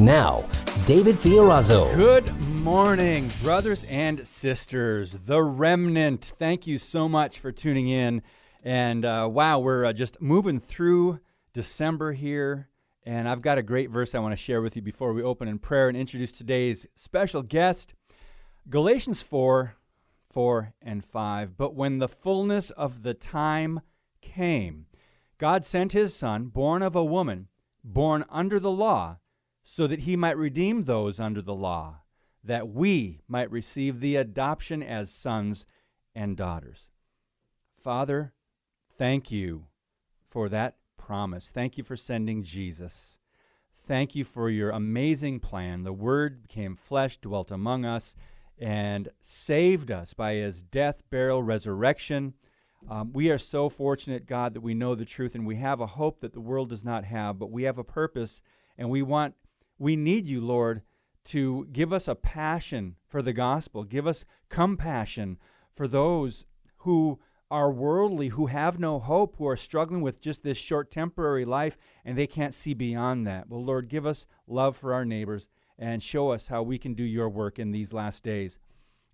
Now, David Fiorazo. Good morning, brothers and sisters, the remnant. Thank you so much for tuning in. And uh, wow, we're uh, just moving through December here. And I've got a great verse I want to share with you before we open in prayer and introduce today's special guest. Galatians 4 4 and 5. But when the fullness of the time came, God sent his Son, born of a woman, born under the law so that he might redeem those under the law, that we might receive the adoption as sons and daughters. Father, thank you for that promise. Thank you for sending Jesus. Thank you for your amazing plan. The Word became flesh, dwelt among us, and saved us by his death, burial, resurrection. Um, we are so fortunate, God, that we know the truth and we have a hope that the world does not have, but we have a purpose and we want we need you, Lord, to give us a passion for the gospel. Give us compassion for those who are worldly, who have no hope, who are struggling with just this short temporary life, and they can't see beyond that. Well, Lord, give us love for our neighbors and show us how we can do your work in these last days.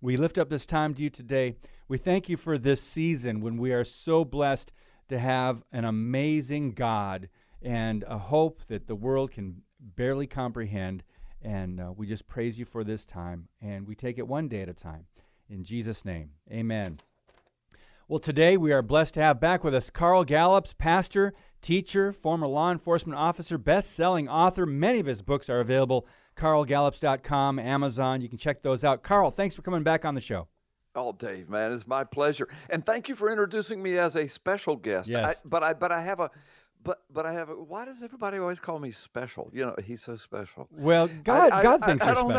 We lift up this time to you today. We thank you for this season when we are so blessed to have an amazing God and a hope that the world can barely comprehend. And uh, we just praise you for this time, and we take it one day at a time. In Jesus' name, amen. Well, today we are blessed to have back with us Carl Gallups, pastor, teacher, former law enforcement officer, best selling author. Many of his books are available. CarlGallups.com, Amazon. You can check those out. Carl, thanks for coming back on the show. Oh, Dave, man, it's my pleasure, and thank you for introducing me as a special guest. Yes. I, but I, but I have a, but but I have. A, why does everybody always call me special? You know, he's so special. Well, God, I, God I, thinks I, you're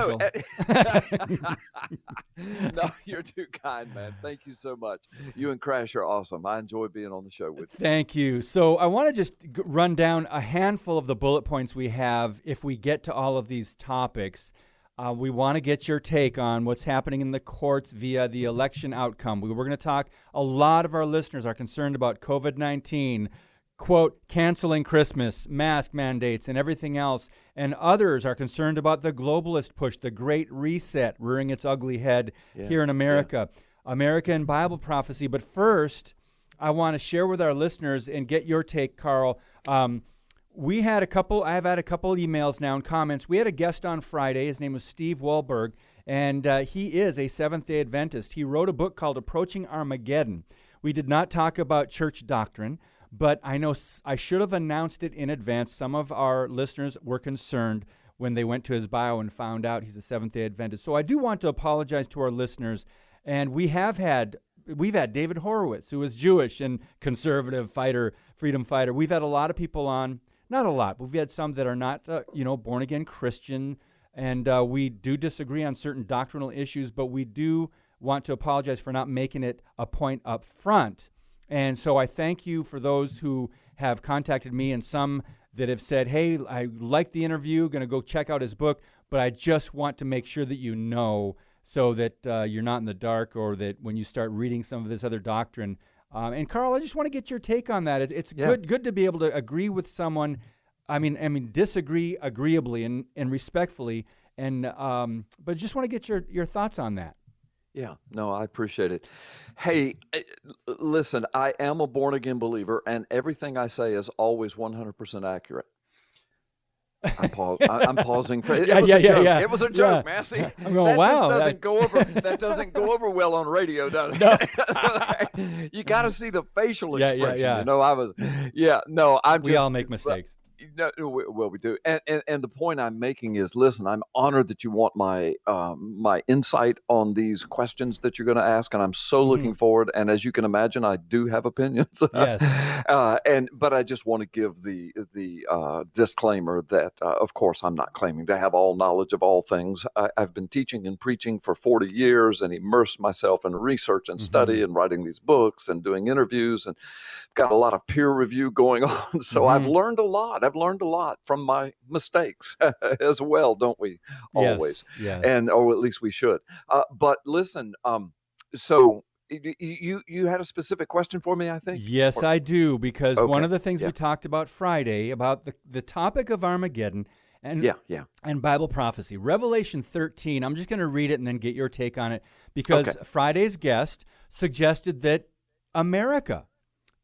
special. No, you're too kind, man. Thank you so much. You and Crash are awesome. I enjoy being on the show with you. Thank you. So I want to just run down a handful of the bullet points we have. If we get to all of these topics, uh, we want to get your take on what's happening in the courts via the election outcome. We, we're going to talk. A lot of our listeners are concerned about COVID nineteen quote, canceling Christmas, mask mandates, and everything else. And others are concerned about the globalist push, the great reset rearing its ugly head Yeah, here in America, America and Bible prophecy. But first, I want to share with our listeners and get your take, Carl. Um, we had a couple, I've had a couple emails now and comments. We had a guest on Friday. His name was Steve Wohlberg, and uh, he is a Seventh day Adventist. He wrote a book called Approaching Armageddon. We did not talk about church doctrine but I know I should have announced it in advance. Some of our listeners were concerned when they went to his bio and found out he's a Seventh Day Adventist. So I do want to apologize to our listeners. And we have had we've had David Horowitz, who is Jewish and conservative fighter, freedom fighter. We've had a lot of people on, not a lot, but we've had some that are not, uh, you know, born again Christian, and uh, we do disagree on certain doctrinal issues, but we do want to apologize for not making it a point up front. And so I thank you for those who have contacted me and some that have said, hey, I like the interview, going to go check out his book, but I just want to make sure that you know so that uh, you're not in the dark or that when you start reading some of this other doctrine. Um, and Carl, I just want to get your take on that. It, it's Yeah. good good to be able to agree with someone. I mean, I mean, disagree agreeably and, and respectfully, and um, but just want to get your, your thoughts on that. Yeah, no, I appreciate it. Hey, eh, listen, I am a born again believer, and everything I say is always 100% accurate. I'm, I, I'm pausing for it. Yeah, was yeah, a yeah, joke. yeah. It was a joke, Yeah. man. See, I'm going, that wow, just that- doesn't go over. That doesn't go over well on radio, does it? you got to see the facial expression. Yeah, yeah, yeah. You know, I was, yeah, no, I'm We all make mistakes. No, well, we do, and, and and the point I'm making is, listen, I'm honored that you want my um, my insight on these questions that you're going to ask, and I'm so mm-hmm. looking forward. And as you can imagine, I do have opinions. Yes. uh, and but I just want to give the the uh, disclaimer that, uh, of course, I'm not claiming to have all knowledge of all things. I, have been teaching and preaching for 40 years, and immersed myself in research and study, mm-hmm. and writing these books and doing interviews, and got a lot of peer review going on. So mm-hmm. I've learned a lot. I've learned a lot from my mistakes as well, don't we? Always. Yes, yes. And or at least we should. Uh, but listen, um, so you you had a specific question for me, I think. Yes, or, I do because okay. one of the things yeah. we talked about Friday about the the topic of Armageddon and yeah, yeah. and Bible prophecy. Revelation 13. I'm just going to read it and then get your take on it because okay. Friday's guest suggested that America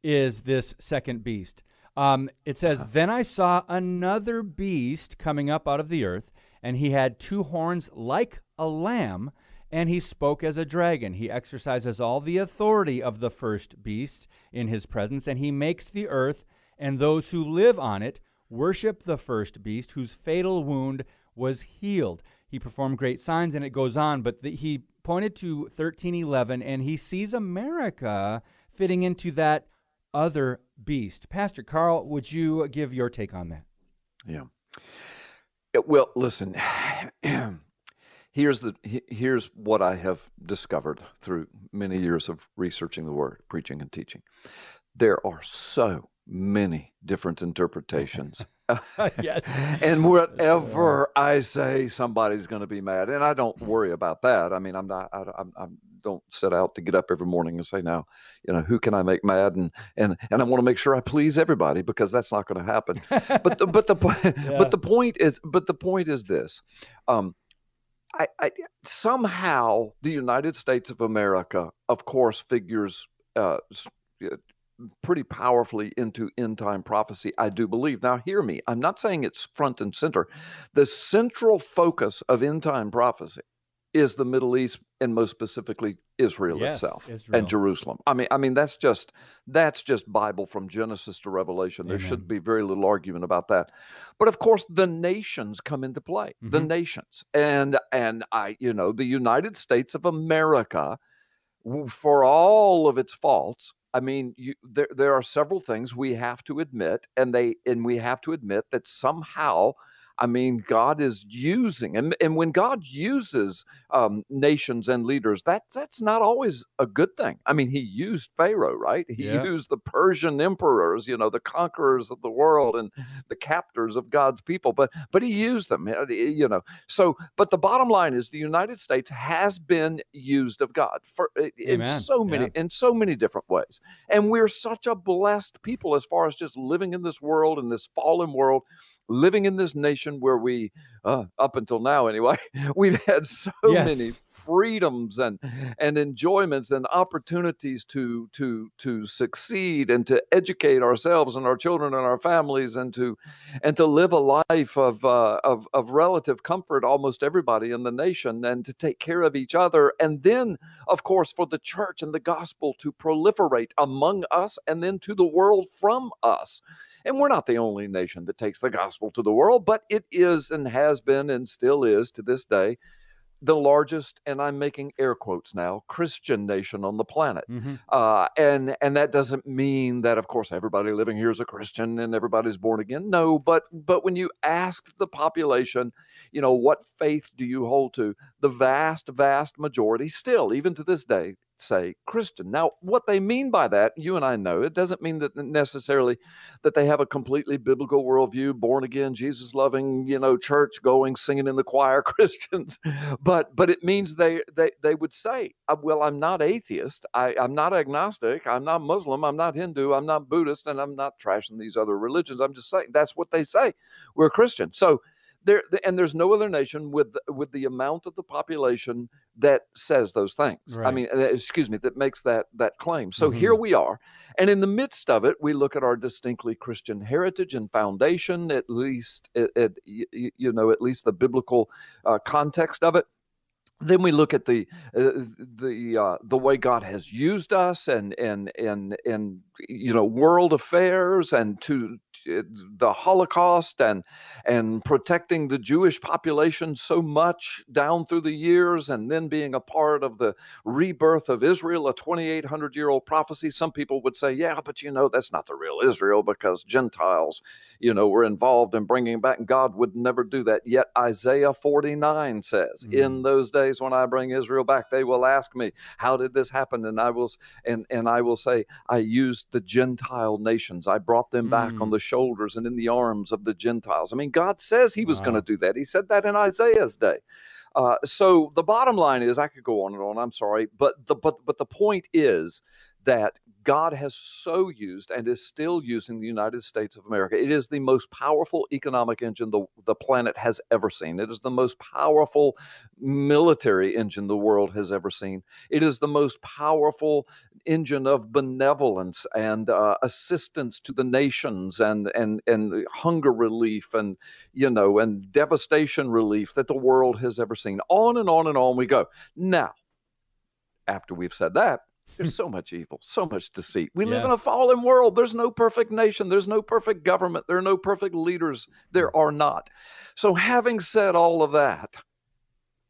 is this second beast. Um, it says, uh-huh. Then I saw another beast coming up out of the earth, and he had two horns like a lamb, and he spoke as a dragon. He exercises all the authority of the first beast in his presence, and he makes the earth and those who live on it worship the first beast, whose fatal wound was healed. He performed great signs, and it goes on, but the, he pointed to 1311, and he sees America fitting into that other beast. Pastor Carl, would you give your take on that? Yeah. Well, listen. here's the here's what I have discovered through many years of researching the word, preaching and teaching. There are so many different interpretations. yes. and whatever I say, somebody's going to be mad, and I don't worry about that. I mean, I'm not. I, I'm, I'm don't set out to get up every morning and say, now, you know, who can I make mad? And and and I want to make sure I please everybody because that's not going to happen. but the, but the yeah. but the point is but the point is this. Um, I, I, somehow the United States of America, of course, figures uh, pretty powerfully into end time prophecy, I do believe. Now, hear me. I'm not saying it's front and center. The central focus of end time prophecy is the Middle East and most specifically Israel yes, itself Israel. and Jerusalem. I mean, I mean that's just that's just Bible from Genesis to Revelation. There Amen. should be very little argument about that. But of course, the nations come into play. Mm-hmm. The nations, and and I, you know, the United States of America, for all of its faults. I mean, you, there there are several things we have to admit, and they and we have to admit that somehow I mean, God is using, and, and when God uses um, nations and leaders, that's that's not always a good thing. I mean, He used Pharaoh, right? He yeah. used the Persian emperors, you know, the conquerors of the world and the captors of God's people, but but He used them, uh, you know. So, but the bottom line is, the United States has been used of God for in so many yeah. in so many different ways, and we're such a blessed people as far as just living in this world in this fallen world living in this nation where we, uh, up until now anyway, we've had so yes. many freedoms and and enjoyments and opportunities to to to succeed and to educate ourselves and our children and our families and to and to live a life of uh, of of relative comfort almost everybody in the nation and to take care of each other and then of course for the church and the gospel to proliferate among us and then to the world from us and we're not the only nation that takes the gospel to the world, but it is and has been and still is to this day the largest, and I'm making air quotes now, Christian nation on the planet. Mm-hmm. Uh, and and that doesn't mean that, of course, everybody living here is a Christian and everybody's born again. No, but but when you ask the population, you know, what faith do you hold to? The vast, vast majority, still, even to this day, say Christian. Now, what they mean by that, you and I know, it doesn't mean that necessarily that they have a completely biblical worldview, born again, Jesus loving, you know, church going, singing in the choir Christians, but but it means they they they would say, uh, well, I'm not atheist, I, I'm not agnostic, I'm not Muslim, I'm not Hindu, I'm not Buddhist, and I'm not trashing these other religions. I'm just saying that's what they say. We're Christian. So there and there's no other nation with with the amount of the population that says those things right. i mean uh, excuse me that makes that that claim so mm-hmm. here we are and in the midst of it we look at our distinctly christian heritage and foundation at least at, at you know at least the biblical uh, context of it then we look at the uh, the uh, the way God has used us and and and and you know world affairs and to the Holocaust and and protecting the Jewish population so much down through the years, and then being a part of the rebirth of Israel, a 2,800 year old prophecy. Some people would say, yeah, but you know that's not the real Israel because Gentiles, you know, were involved in bringing back. God would never do that. Yet Isaiah 49 says, mm. in those days when I bring Israel back, they will ask me, how did this happen? And I will and and I will say, I used the Gentile nations. I brought them back mm. on the shoulders and in the arms of the Gentiles. I mean, God says He was wow. going to do that. He said that in Isaiah's day. Uh, so the bottom line is, I could go on and on. I'm sorry, but the but but the point is that God has so used and is still using the United States of America. It is the most powerful economic engine the, the planet has ever seen. It is the most powerful military engine the world has ever seen. It is the most powerful engine of benevolence and uh, assistance to the nations and, and, and hunger relief and, you know, and devastation relief that the world has ever seen. On and on and on we go. Now, after we've said that, there's so much evil, so much deceit. We yes. live in a fallen world. There's no perfect nation. There's no perfect government. There are no perfect leaders. There are not. So, having said all of that,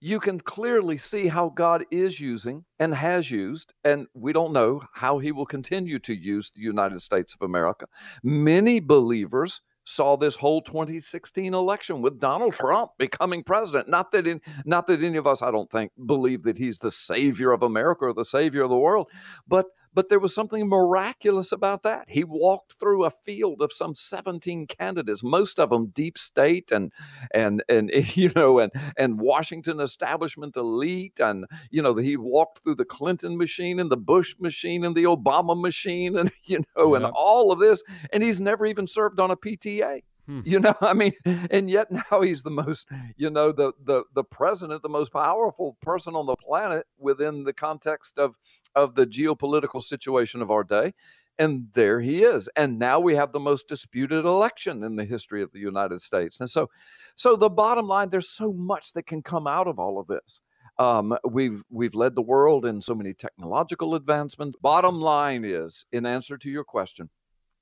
you can clearly see how God is using and has used, and we don't know how he will continue to use the United States of America. Many believers saw this whole 2016 election with Donald Trump becoming president. Not that in, not that any of us, I don't think, believe that he's the savior of America or the savior of the world, but but there was something miraculous about that. He walked through a field of some 17 candidates, most of them deep state and and and you know and and Washington establishment elite and you know he walked through the Clinton machine and the Bush machine and the Obama machine and you know and all of this and he's never even served on a PTA. Hmm. You know, I mean, and yet now he's the most, you know, the the the president, the most powerful person on the planet within the context of of the geopolitical situation of our day. And there he is. And now we have the most disputed election in the history of the United States. And so, so the bottom line, there's so much that can come out of all of this. Um, we've we've led the world in so many technological advancements. Bottom line is, in answer to your question,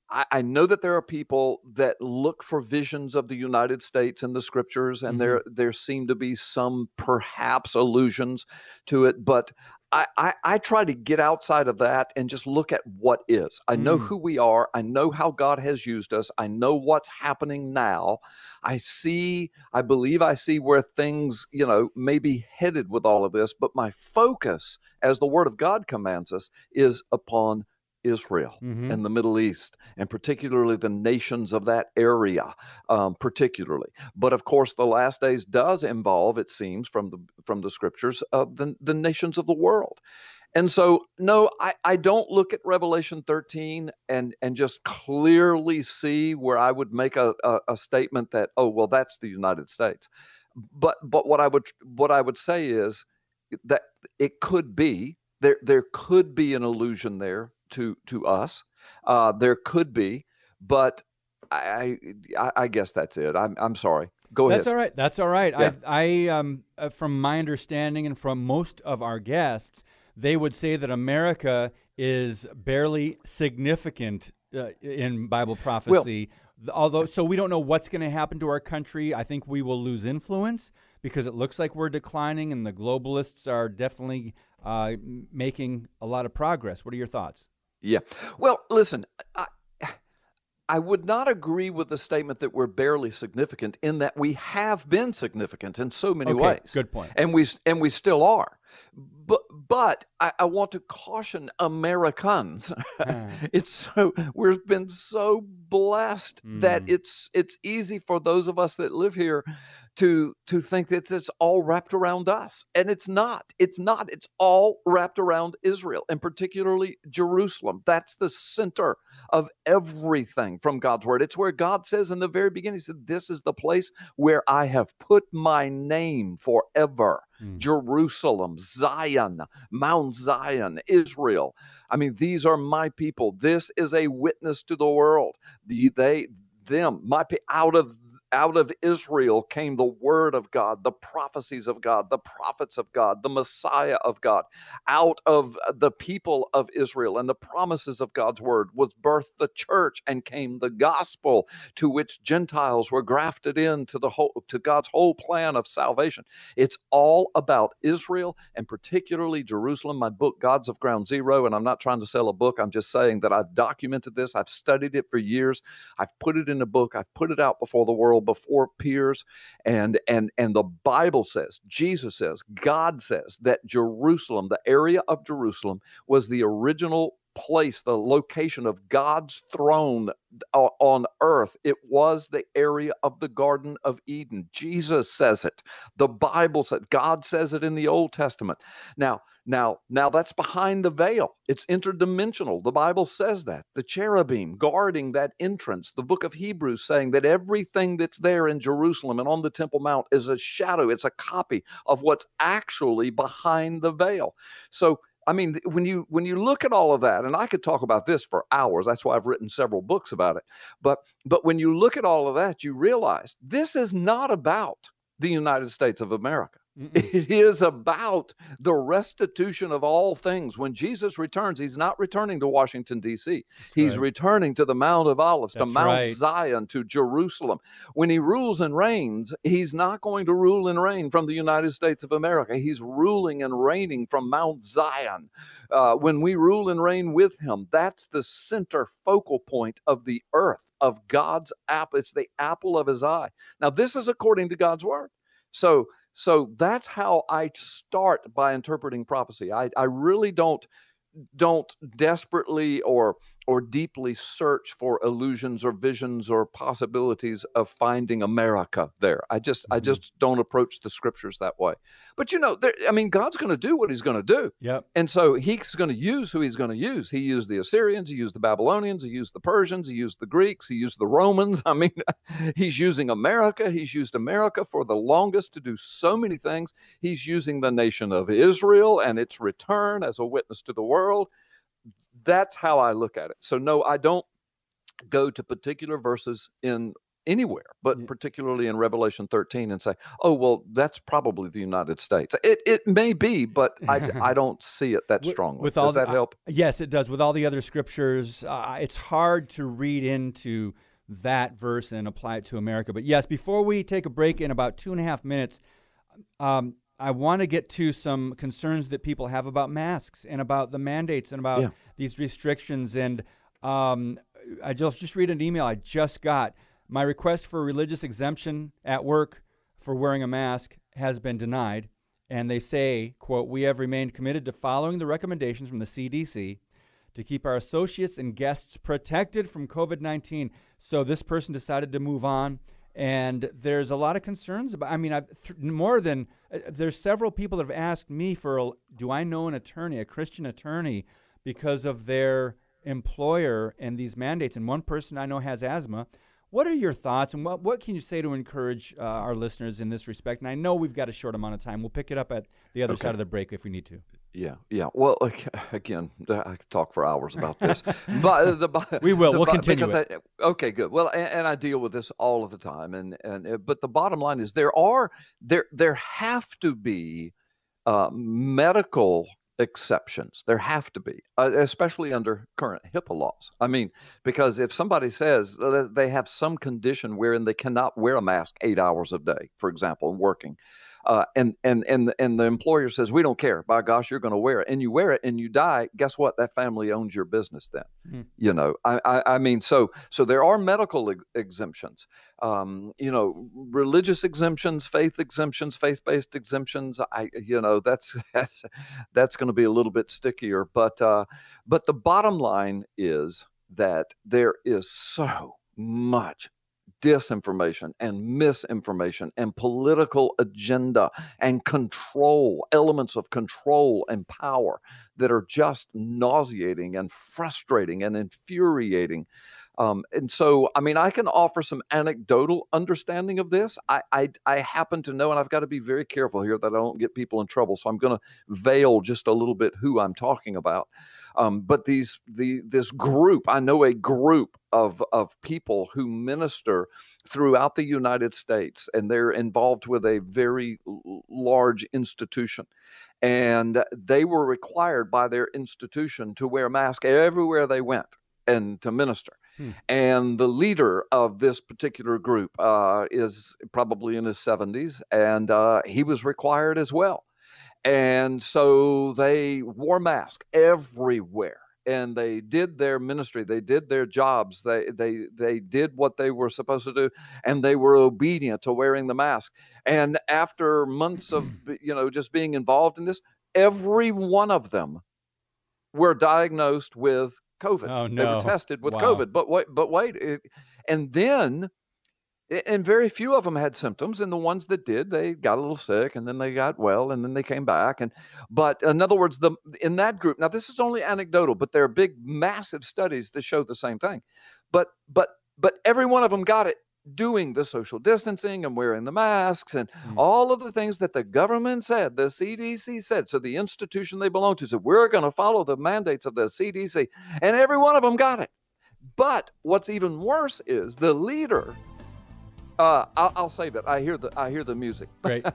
I, I, know that there are people that look for visions of the United States in the scriptures, and mm-hmm. there there seem to be some perhaps allusions to it, but I, I, I, try to get outside of that and just look at what is. I know mm. who we are. I know how God has used us. I know what's happening now. I see, I believe I see where things, you know, may be headed with all of this, but my focus, as the Word of God commands us, is upon Israel mm-hmm. and the Middle East, and particularly the nations of that area, um, particularly. But of course, the last days does involve, it seems, from the from the scriptures, uh, the the nations of the world. And so, no, I, I don't look at Revelation 13 and and just clearly see where I would make a, a, a statement that, oh, well, that's the United States. But but what I would what I would say is that it could be there there could be an illusion there to to us. Uh, there could be, but I, I, I guess that's it. I'm I'm sorry. Go ahead. That's all right. That's all right. Yeah. I I um uh, from my understanding and from most of our guests, they would say that America is barely significant uh, in Bible prophecy. Well, Although, so we don't know what's going to happen to our country. I think we will lose influence because it looks like we're declining, and the globalists are definitely uh, making a lot of progress. What are your thoughts? Yeah. Well, listen, I, I would not agree with the statement that we're barely significant in that we have been significant in so many okay, ways. Good point. And we and we still are. But but I, I want to caution Americans. Mm. it's so we've been so blessed mm. that it's it's easy for those of us that live here to to think that it's all wrapped around us and it's not it's not it's all wrapped around Israel and particularly Jerusalem that's the center of everything from God's word it's where God says in the very beginning he said this is the place where I have put my name forever mm. Jerusalem Zion Mount Zion Israel. I mean these are my people. This is a witness to the world. The, they them my out of Out of Israel came the word of God, the prophecies of God, the prophets of God, the Messiah of God. Out of the people of Israel and the promises of God's word was birthed the church and came the gospel to which Gentiles were grafted into the whole to God's whole plan of salvation. It's all about Israel and particularly Jerusalem. My book Gods of Ground Zero and I'm not trying to sell a book. I'm just saying that I've documented this. I've studied it for years. I've put it in a book. I've put it out before the world, before peers, and and and the Bible says, Jesus says, God says that Jerusalem, the area of Jerusalem, was the original place, the location of God's throne on earth. It was the area of the Garden of Eden. Jesus says it. The Bible says God says it in the Old Testament. Now, now, now that's behind the veil. It's interdimensional. The Bible says that. The cherubim guarding that entrance. The book of Hebrews saying that everything that's there in Jerusalem and on the Temple Mount is a shadow, it's a copy of what's actually behind the veil. So I mean, when you when you look at all of that, and I could talk about this for hours. That's why I've written several books about it. But but when you look at all of that, you realize this is not about the United States of America. It is about the restitution of all things. When Jesus returns, he's not returning to Washington, D.C., he's right. returning to the Mount of Olives, That's to Mount right. Zion, to Jerusalem. When he rules and reigns, he's not going to rule and reign from the United States of America. He's ruling and reigning from Mount Zion. Uh, when we rule and reign with him, that's the center focal point of the earth, of God's apple. It's the apple of his eye. Now, this is according to God's word. So, so that's how I start by interpreting prophecy. I, I really don't don't desperately or or deeply search for illusions or visions or possibilities of finding America there. I just mm-hmm. I just don't approach the scriptures that way. But you know, there, I mean, God's going to do what He's going to do. Yep. And so He's going to use who He's going to use. He used the Assyrians. He used the Babylonians. He used the Persians. He used the Greeks. He used the Romans. I mean, He's using America. He's used America for the longest to do so many things. He's using the nation of Israel and its return as a witness to the world that's how I look at it. So no, I don't go to particular verses in anywhere, but particularly in Revelation 13 and say, oh, well, that's probably the United States. It, it may be, but I, I don't see it that strongly. With does all that help? Uh, yes, it does. With all the other scriptures, uh, it's hard to read into that verse and apply it to America. But yes, before we take a break in about two and a half minutes, um, I want to get to some concerns that people have about masks and about the mandates and about yeah. these restrictions. And um, I just just read an email I just got. My request for a religious exemption at work for wearing a mask has been denied, and they say, "quote We have remained committed to following the recommendations from the CDC." To keep our associates and guests protected from COVID 19. So, this person decided to move on and there's a lot of concerns about. I mean, I've th- more than uh, there's several people that have asked me for. A, do I know an attorney, a Christian attorney, because of their employer and these mandates? And one person I know has asthma. What are your thoughts, and what what can you say to encourage uh, our listeners in this respect? And I know we've got a short amount of time. We'll pick it up at the other okay. side of the break if we need to. Yeah, yeah. Well, again, I could talk for hours about this, but the we will. The, we'll continue. I, okay, good. Well, and, and, I deal with this all of the time, and and uh, but the bottom line is there are there there have to be uh, medical exceptions. There have to be, uh, especially under current HIPAA laws. I mean, because if somebody says they have some condition wherein they cannot wear a mask eight hours a day, for example, working uh, and and and and the employer says we don't care. By gosh you're going to wear it. And you wear it and you die guess what? That family owns your business then mm-hmm. you know? I, I, I mean so so there are medical ex- exemptions. Um, you know religious exemptions faith exemptions faith-based exemptions I you know that's that's, that's going to be a little bit stickier. But uh, but the bottom line is that there is so much disinformation and misinformation and political agenda and control, elements of control and power that are just nauseating and frustrating and infuriating. Um, and so, I mean, I can offer some anecdotal understanding of this. I, I, I happen to know, and I've got to be very careful here that I don't get people in trouble. So I'm going to veil just a little bit who I'm talking about. Um, but these the this group, I know a group of of people who minister throughout the United States, and they're involved with a very large institution. And they were required by their institution to wear masks everywhere they went and to minister. Hmm. And the leader of this particular group uh, is probably in his 70s, and uh, he was required as well. And so they wore masks everywhere and they did their ministry they did their jobs they they they did what they were supposed to do and they were obedient to wearing the mask and after months of you know just being involved in this every one of them were diagnosed with COVID. Oh, no. They were tested with wow. COVID. But wait, but wait, it, and then, and very few of them had symptoms. And the ones that did, they got a little sick, and then they got well, and then they came back. And but in other words, the in that group, now this is only anecdotal, but there are big, massive studies that show the same thing. But but but every one of them got it doing the social distancing and wearing the masks and mm. all of the things that the government said, the CDC said. So the institution they belong to said, we're going to follow the mandates of the CDC. And every one of them got it. But what's even worse is the leader. Uh, I'll, I'll save it. I hear the I hear the music. Great,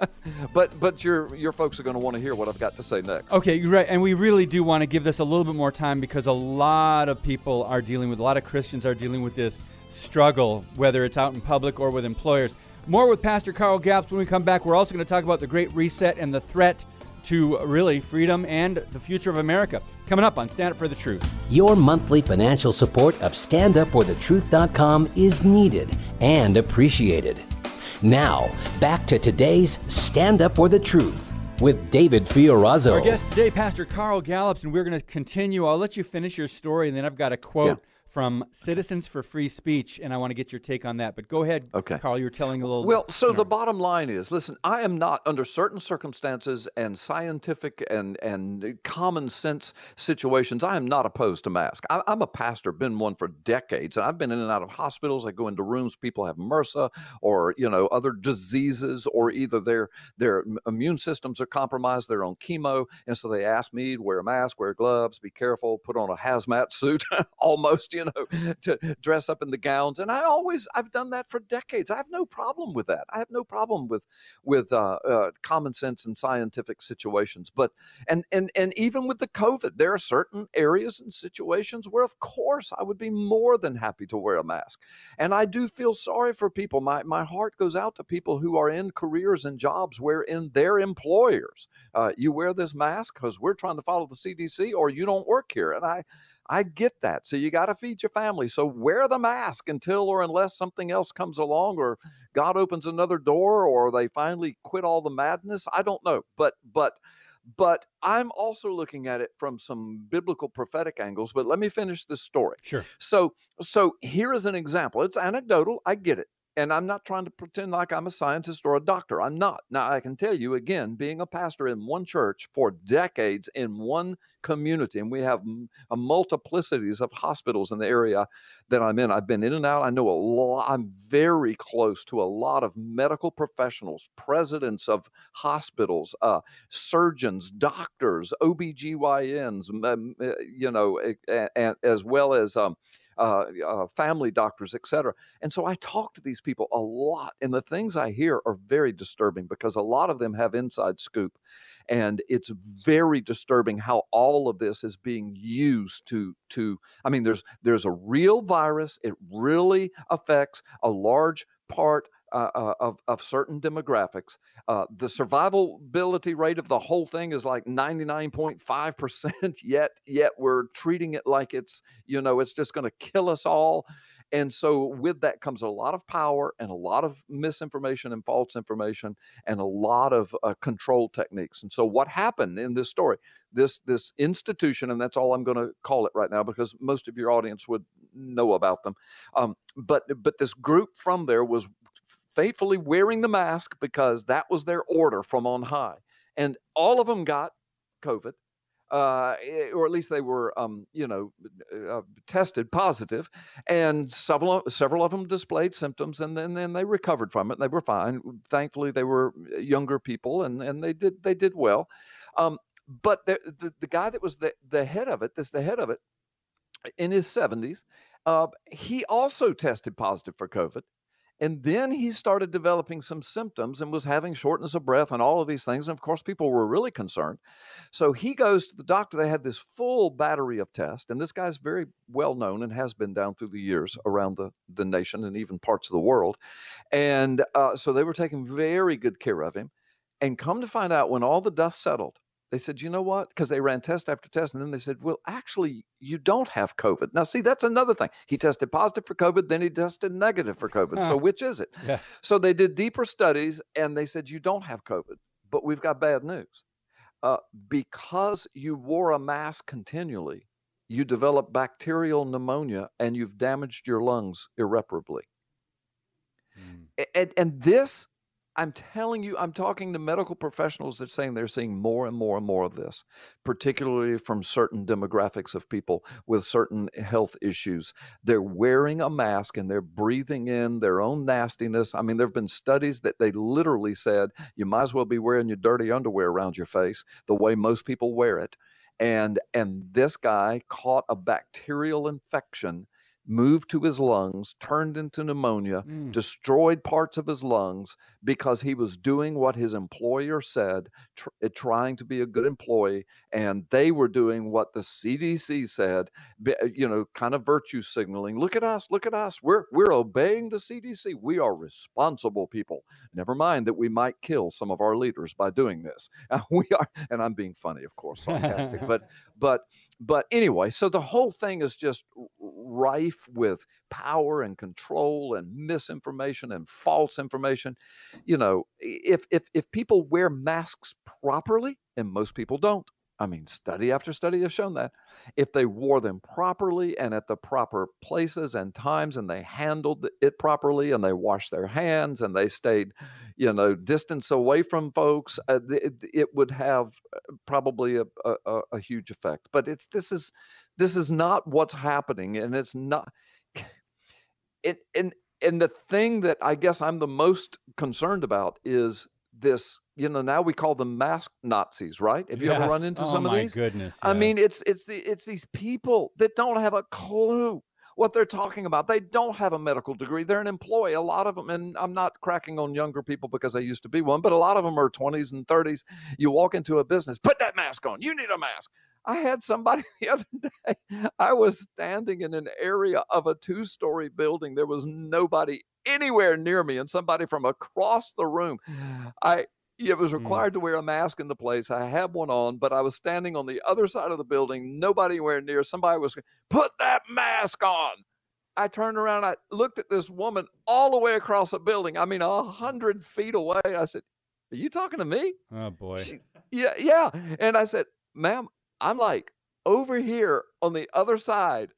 but but your your folks are going to want to hear what I've got to say next. Okay, you're right, and we really do want to give this a little bit more time because a lot of people are dealing with a lot of Christians are dealing with this struggle, whether it's out in public or with employers. More with Pastor Carl Gallups when we come back. We're also going to talk about the Great Reset and the threat to really freedom and the future of America. Coming up on Stand Up for the Truth. Your monthly financial support of StandUpForTheTruth.com is needed and appreciated. Now, back to today's Stand Up for the Truth with David Fiorazo. Our guest today, Pastor Carl Gallups, and we're going to continue. I'll let you finish your story, and then I've got a quote. Yeah from Citizens for Free Speech, and I want to get your take on that. But go ahead, okay. Carl. You're telling a little. Well, so the bottom line is, listen, I am not under certain circumstances and scientific and and common sense situations. I am not opposed to mask. I, am a pastor, been one for decades, and I've been in and out of hospitals. I go into rooms, people have MRSA or you know other diseases, or either their their immune systems are compromised, they're on chemo, and so they ask me to wear a mask, wear gloves, be careful, put on a hazmat suit, almost you know, to dress up in the gowns. And I always, I've done that for decades. I have no problem with that. I have no problem with with uh, uh, common sense and scientific situations. But and and and even with the COVID, there are certain areas and situations where, of course, I would be more than happy to wear a mask. And I do feel sorry for people. My my heart goes out to people who are in careers and jobs where in their employers, uh, you wear this mask because we're trying to follow the CDC, or you don't work here. And I I get that. So you got to feed your family. So wear the mask until or unless something else comes along or God opens another door or they finally quit all the madness. I don't know. But but but I'm also looking at it from some biblical prophetic angles. But let me finish this story. Sure. So so here is an example. It's anecdotal. I get it. And I'm not trying to pretend like I'm a scientist or a doctor. I'm not. Now, I can tell you again, being a pastor in one church for decades in one community, and we have a multiplicities of hospitals in the area that I'm in. I've been in and out. I know a lot. I'm very close to a lot of medical professionals, presidents of hospitals, uh, surgeons, doctors, OBGYNs, you know, as well as um, uh, uh, family doctors, etc. And so I talk to these people a lot, and the things I hear are very disturbing because a lot of them have inside scoop, and it's very disturbing how all of this is being used to to. I mean, there's there's a real virus. It really affects a large part uh, uh, of, of certain demographics. Uh, the survivability rate of the whole thing is like 99.5%, yet, yet we're treating it like it's, you know, it's just going to kill us all. And so, with that comes a lot of power and a lot of misinformation and false information and a lot of uh, control techniques. And so, what happened in this story? This this institution, and that's all I'm going to call it right now because most of your audience would know about them. Um, but but this group from there was faithfully wearing the mask because that was their order from on high. And all of them got COVID, uh, eh, or at least they were, um, you know, uh, tested positive, and several several of them displayed symptoms, and then then they recovered from it. And they were fine. Thankfully, they were younger people, and and they did they did well. Um, but the, the, the guy that was the, the head of it, that's the head of it, in his 70s, uh, he also tested positive for COVID. And then he started developing some symptoms and was having shortness of breath and all of these things. And of course, people were really concerned. So he goes to the doctor. They had this full battery of tests. And this guy's very well known and has been down through the years around the, the nation and even parts of the world. And uh, so they were taking very good care of him. And come to find out, when all the dust settled, they said, you know what? Because they ran test after test. And then they said, well, actually, you don't have COVID. Now, see, that's another thing. He tested positive for COVID, then he tested negative for COVID. so, which is it? Yeah. So, they did deeper studies and they said, you don't have COVID. But we've got bad news. Uh, because you wore a mask continually, you develop bacterial pneumonia and you've damaged your lungs irreparably. Mm. And, and this I'm telling you, I'm talking to medical professionals that saying they're seeing more and more and more of this, particularly from certain demographics of people with certain health issues. They're wearing a mask and they're breathing in their own nastiness. I mean, there have been studies that they literally said you might as well be wearing your dirty underwear around your face the way most people wear it. And and this guy caught a bacterial infection moved to his lungs, turned into pneumonia, mm. destroyed parts of his lungs because he was doing what his employer said, tr- eh, trying to be a good employee, and they were doing what the CDC said, eh, you know, kind of virtue signaling. Look at us, look at us. We're we're obeying the CDC. We are responsible people. Never mind that we might kill some of our leaders by doing this. we are, and I'm being funny, of course, sarcastic, but but but anyway, so the whole thing is just rife with power and control and misinformation and false information. You know, if if if people wear masks properly, and most people don't, I mean, study after study has shown that if they wore them properly and at the proper places and times, and they handled it properly, and they washed their hands, and they stayed, you know, distance away from folks, uh, it, it, would have uh, probably a, a, a huge effect. But it's this is this is not what's happening, and it's not. It and and the thing that I guess I'm the most concerned about is this you know now we call them mask nazis right have you yes. ever run into oh, some of these goodness i mean it's it's the it's these people that don't have a clue what they're talking about they don't have a medical degree they're an employee a lot of them and i'm not cracking on younger people because i used to be one but a lot of them are 20s and 30s you walk into a business put that mask on you need a mask I had somebody the other day. I was standing in an area of a two story building. There was nobody anywhere near me, and somebody from across the room. I it was mm. required mm. to wear a mask in the place. I had one on, but I was standing on the other side of the building, nobody anywhere near. Somebody was put that mask on. I turned around, I looked at this woman all the way across the building. I mean, a hundred feet away. I said, Are you talking to me? Oh boy. She, yeah, yeah. And I said, Ma'am, I'm like over here on the other side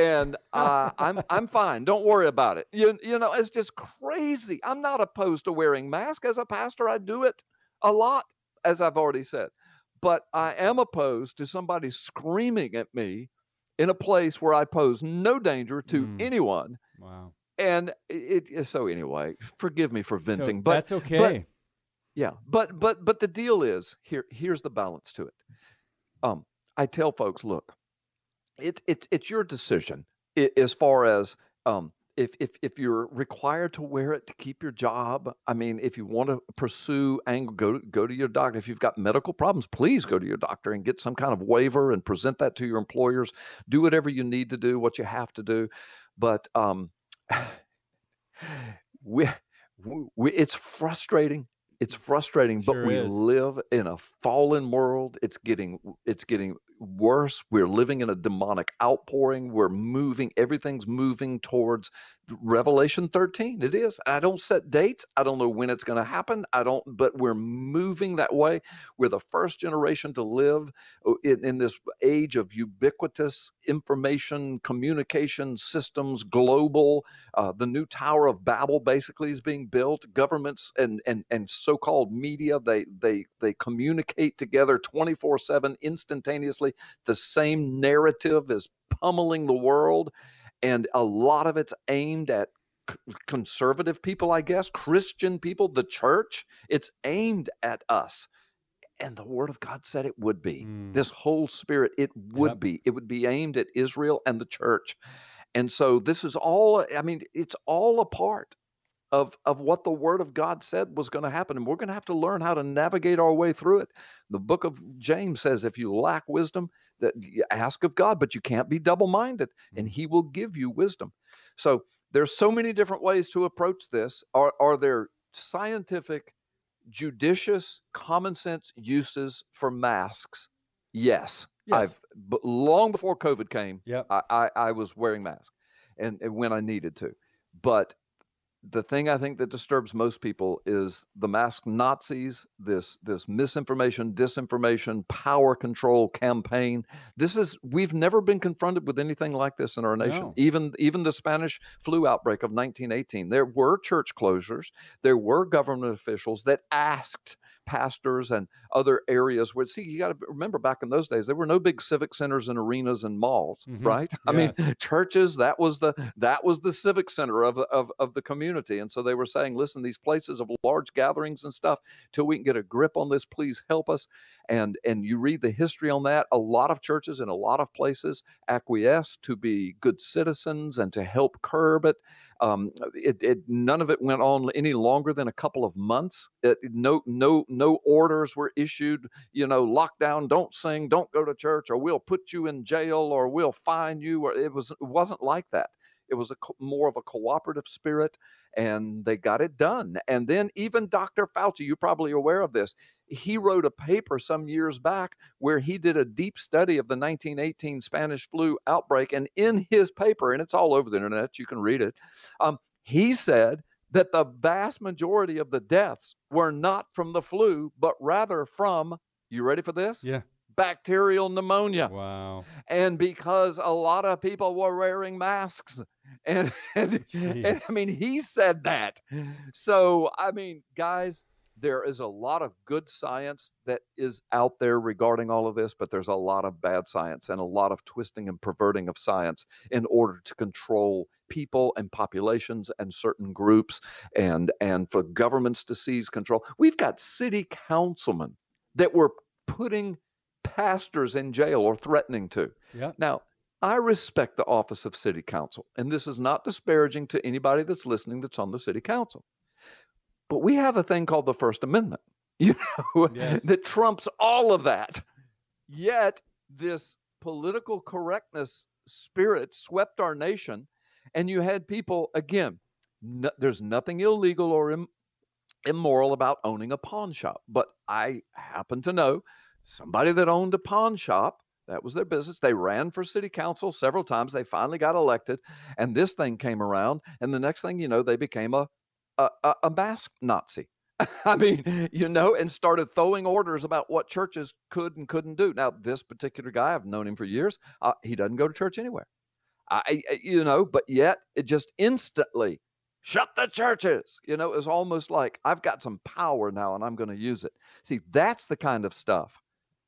and uh, I'm I'm fine. Don't worry about it. You you know, it's just crazy. I'm not opposed to wearing mask as a pastor. I do it a lot, as I've already said. But I am opposed to somebody screaming at me in a place where I pose no danger to mm. anyone. Wow. And it so anyway, forgive me for venting, so but that's okay. But, yeah, but but but the deal is here. Here's the balance to it. Um, I tell folks, look, it's it's it's your decision as far as um, if if if you're required to wear it to keep your job. I mean, if you want to pursue angle, go to, go to your doctor. If you've got medical problems, please go to your doctor and get some kind of waiver and present that to your employers. Do whatever you need to do, what you have to do, but um, we, we it's frustrating it's frustrating sure but we is. live in a fallen world it's getting it's getting worse. We're living in a demonic outpouring. We're moving, everything's moving towards Revelation 13. It is. I don't set dates. I don't know when it's going to happen. I don't, but we're moving that way. We're the first generation to live uh, in, in this age of ubiquitous information communication systems, global. Uh, the new Tower of Babel basically is being built. Governments and, and, and so called media, they, they, they communicate together 24 7 instantaneously the same narrative is pummeling the world. And a lot of it's aimed at conservative people, I guess, Christian people, the church. It's aimed at us. and the word of God said it would be. Mm. This whole spirit, it would Yep. be. It would be aimed at Israel and the church. And so this is all, I mean, it's all a part of of what the word of God said was going to happen and we're going to have to learn how to navigate our way through it. The book of James says if you lack wisdom that you ask of God but you can't be double-minded and mm. he will give you wisdom. So there's so many different ways to approach this. Are are there scientific judicious common sense uses for masks? Yes. Yes. I've but long before COVID came, Yep. I, I, I was wearing masks and, and when I needed to. But the thing I think that disturbs most people is the mask Nazis, this this misinformation, disinformation, power control campaign. This is we've never been confronted with anything like this in our nation. No. Even even the Spanish flu outbreak of 1918, there were church closures, there were government officials that asked pastors and other areas where see you got to remember back in those days there were no big civic centers and arenas and malls Mhm. right? I mean churches that was the that was the civic center of, of of the community. And so they were saying listen these places of large gatherings and stuff till we can get a grip on this please help us. And and you read the history on that a lot of churches in a lot of places acquiesce to be good citizens and to help curb it. Um, it, it none of it went on any longer than a couple of months. It, no no no orders were issued. You know, lockdown, don't sing, don't go to church, or we'll put you in jail, or we'll fine you. Or it was it wasn't like that. It was a co- more of a cooperative spirit, and they got it done. And then even Dr. Fauci, you're probably aware of this. He wrote a paper some years back where he did a deep study of the 1918 Spanish flu outbreak, and in his paper, and it's all over the internet, you can read it. Um, he said that the vast majority of the deaths were not from the flu, but rather from, you ready for this? Yeah. Bacterial pneumonia. Wow. And because a lot of people were wearing masks. And, and, and I mean, he said that. So, I mean, guys, there is a lot of good science that is out there regarding all of this, but there's a lot of bad science and a lot of twisting and perverting of science in order to control people and populations and certain groups and and for governments to seize control. We've got city councilmen that were putting pastors in jail or threatening to. Yep. Now, I respect the office of city council, and this is not disparaging to anybody that's listening that's on the city council. But we have a thing called the First Amendment, you know, Yes. that trumps all of that. Yet this political correctness spirit swept our nation, and you had people again. No, there's nothing illegal or Im- immoral about owning a pawn shop, but I happen to know somebody that owned a pawn shop. That was their business. They ran for city council several times. They finally got elected, and this thing came around. And the next thing you know, they became a a, a, a mask Nazi. I mean, you know, and started throwing orders about what churches could and couldn't do. Now, this particular guy, I've known him for years. Uh, he doesn't go to church anywhere. I, you know, but yet it just instantly shut the churches. You know, it's almost like I've got some power now and I'm going to use it. See, that's the kind of stuff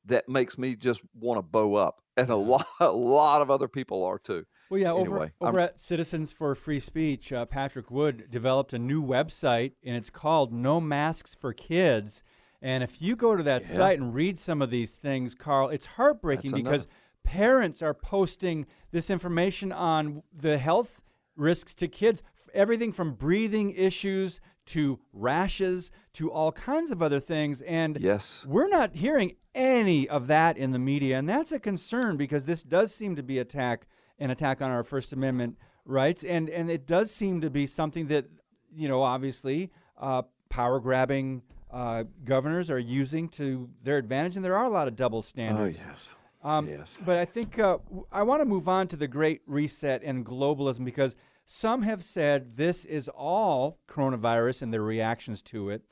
that makes me just want to bow up, and a lot, a lot of other people are too. Well, yeah, over, Anyway, over at Citizens for Free Speech, uh, Patrick Wood developed a new website, and it's called No Masks for Kids. And if you go to that Yeah. site and read some of these things, Carl, it's heartbreaking because parents are posting this information on the health risks to kids, everything from breathing issues to rashes to all kinds of other things. And Yes. we're not hearing any of that in the media, and that's a concern because this does seem to be attack an attack on our First Amendment rights, and and it does seem to be something that you know obviously uh, power grabbing uh, governors are using to their advantage, and there are a lot of double standards. Oh yes. Um, Yes. But I think uh, I want to move on to the Great Reset and globalism because some have said this is all coronavirus and their reactions to it,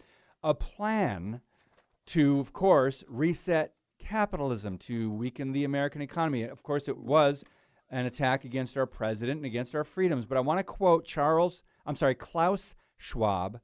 a plan to, of course, reset capitalism to weaken the American economy. Of course, it was an attack against our president and against our freedoms. But I want to quote Charles, I'm sorry, Klaus Schwab.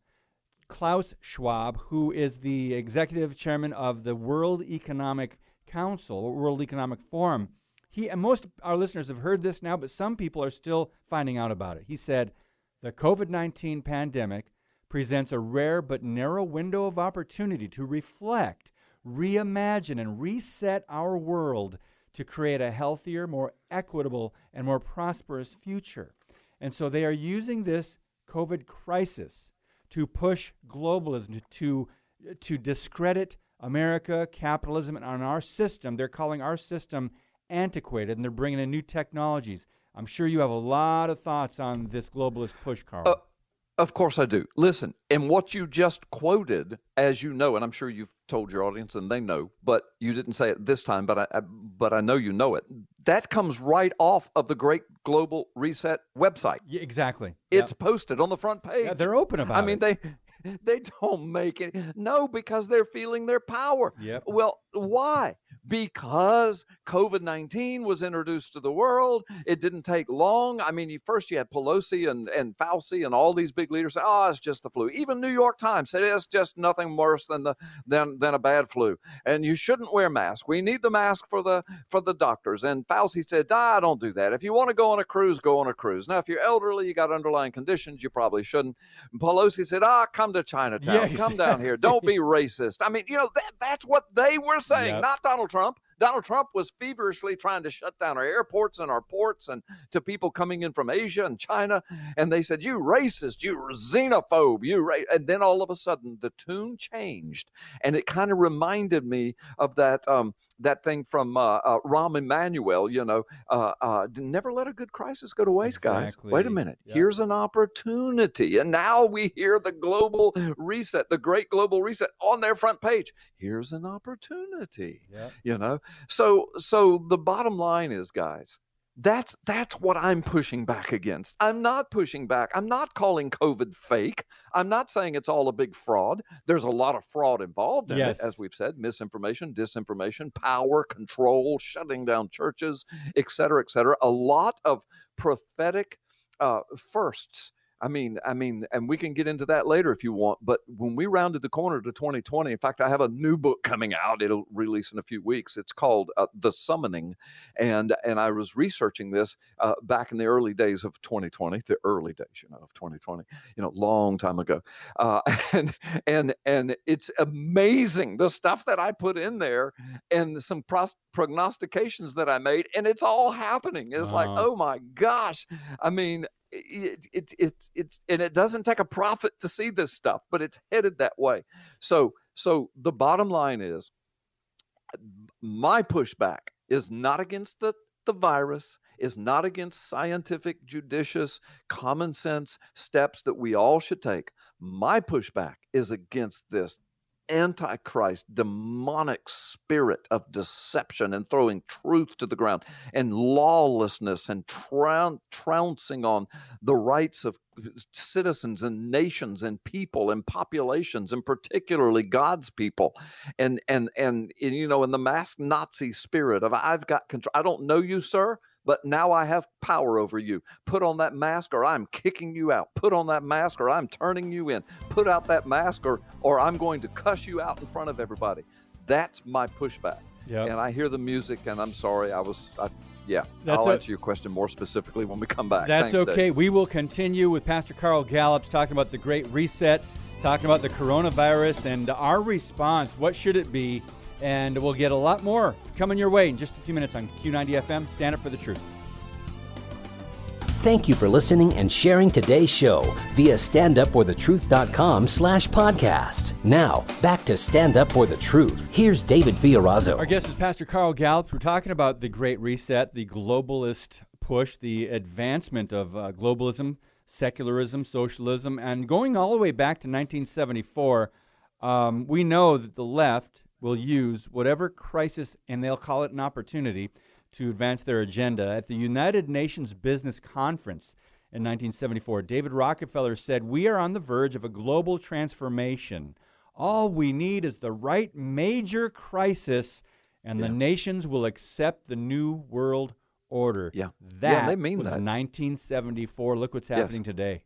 Klaus Schwab, who is the executive chairman of the World Economic Council, or World Economic Forum. He and most of our listeners have heard this now, but some people are still finding out about it. He said, "The COVID-19 pandemic presents a rare but narrow window of opportunity to reflect, reimagine and reset our world to create a healthier, more equitable, and more prosperous future. And so they are using this COVID crisis to push globalism, to, to discredit America, capitalism, and on our system. They're calling our system antiquated and they're bringing in new technologies. I'm sure you have a lot of thoughts on this globalist push, Carl. Uh, of course I do. Listen, and what you just quoted, as you know, and I'm sure you've told your audience and they know, but you didn't say it this time, but I, I but I know you know it. That comes right off of the Great Global Reset website. Yeah, exactly. It's Yep. posted on the front page. Yeah, they're open about it. I mean, it. they they don't make it. No, because they're feeling their power. Yep. Well, why? Because COVID nineteen was introduced to the world. It didn't take long. I mean, you, first you had Pelosi and and Fauci and all these big leaders say, "Oh, it's just the flu." Even New York Times said it's just nothing worse than the than than a bad flu. And you shouldn't wear masks. We need the mask for the for the doctors. And Fauci said, "Ah, don't do that. If you want to go on a cruise, go on a cruise. Now, if you're elderly, you got underlying conditions, you probably shouldn't." And Pelosi said, "Ah, come to Chinatown. Come down here. Don't be racist." I mean, you know that that's what they were saying, Yep. not Donald Trump. Donald Trump was feverishly trying to shut down our airports and our ports and to people coming in from Asia and China. And they said, You racist, you xenophobe, you ra-. And then all of a sudden the tune changed. And it kind of reminded me of that. Um, that thing from uh, uh, Rahm Emanuel, you know, uh, uh, never let a good crisis go to waste, guys. Wait a minute. Yep. Here's an opportunity. And now we hear the global reset, the great global reset on their front page. Here's an opportunity Yep. you know so so the bottom line is guys that's that's what i'm pushing back against. I'm not pushing back. I'm not calling covid fake. I'm not saying it's all a big fraud. There's a lot of fraud involved in Yes. it as we've said misinformation disinformation power control shutting down churches et cetera et cetera. A lot of prophetic uh, firsts I mean, I mean, and we can get into that later if you want. But when we rounded the corner to 2020, in fact, I have a new book coming out. It'll release in a few weeks. It's called uh, The Summoning, and and I was researching this uh, back in the early days of 2020, the early days, you know, of 2020, you know, long time ago, uh, and and and it's amazing the stuff that I put in there and some pros- prognostications that I made, and it's all happening. It's like, oh my gosh! I mean, it, it, it, it's and it doesn't take a prophet to see this stuff but it's headed that way. So so the bottom line is my pushback is not against the the virus is not against scientific judicious common sense steps that we all should take. My pushback is against this antichrist demonic spirit of deception and throwing truth to the ground and lawlessness and troun- trouncing on the rights of citizens and nations and people and populations and particularly God's people. And and and, and you know in the masked Nazi spirit of I've got control I don't know you sir but now I have power over you. Put on that mask or I'm kicking you out. Put on that mask or I'm turning you in. Put out that mask or or I'm going to cuss you out in front of everybody. That's my pushback. Yep. And I hear the music and I'm sorry I was I, yeah, That's I'll a- answer your question more specifically when we come back. That's Thanks, Dave. okay. We will continue with Pastor Carl Gallups talking about the Great Reset, talking about the coronavirus and our response. What should it be? And we'll get a lot more coming your way in just a few minutes on Q90 FM. Stand up for the truth. Thank you for listening and sharing today's show via standupforthetruth.com slash podcast. Now, back to Stand Up for the Truth. Here's David Fiorazo. Our guest is Pastor Carl Gallups. We're talking about the Great Reset, the globalist push, the advancement of uh, globalism, secularism, socialism, and going all the way back to 1974. Um, we know that the left will use whatever crisis, and they'll call it an opportunity, to advance their agenda. At the United Nations Business Conference in 1974, David Rockefeller said, We are on the verge of a global transformation. All we need is the right major crisis, and the nations will accept the new world order. Yeah. That Yeah, they mean was that. 1974. Look what's happening today.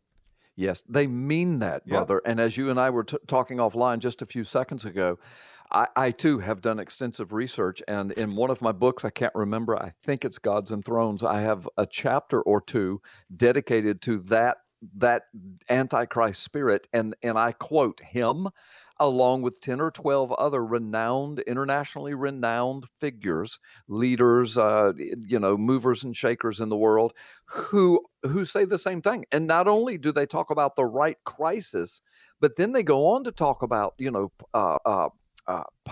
Yes, they mean that, brother. And as you and I were t- talking offline just a few seconds ago, I, I too have done extensive research. And in one of my books, I can't remember, I think it's Gods and Thrones, I have a chapter or two dedicated to that that antichrist spirit and and I quote him along with 10 or 12 other renowned, internationally renowned figures, leaders, uh, you know, movers and shakers in the world who who say the same thing. And not only do they talk about the right crisis, but then they go on to talk about, you know, uh, uh,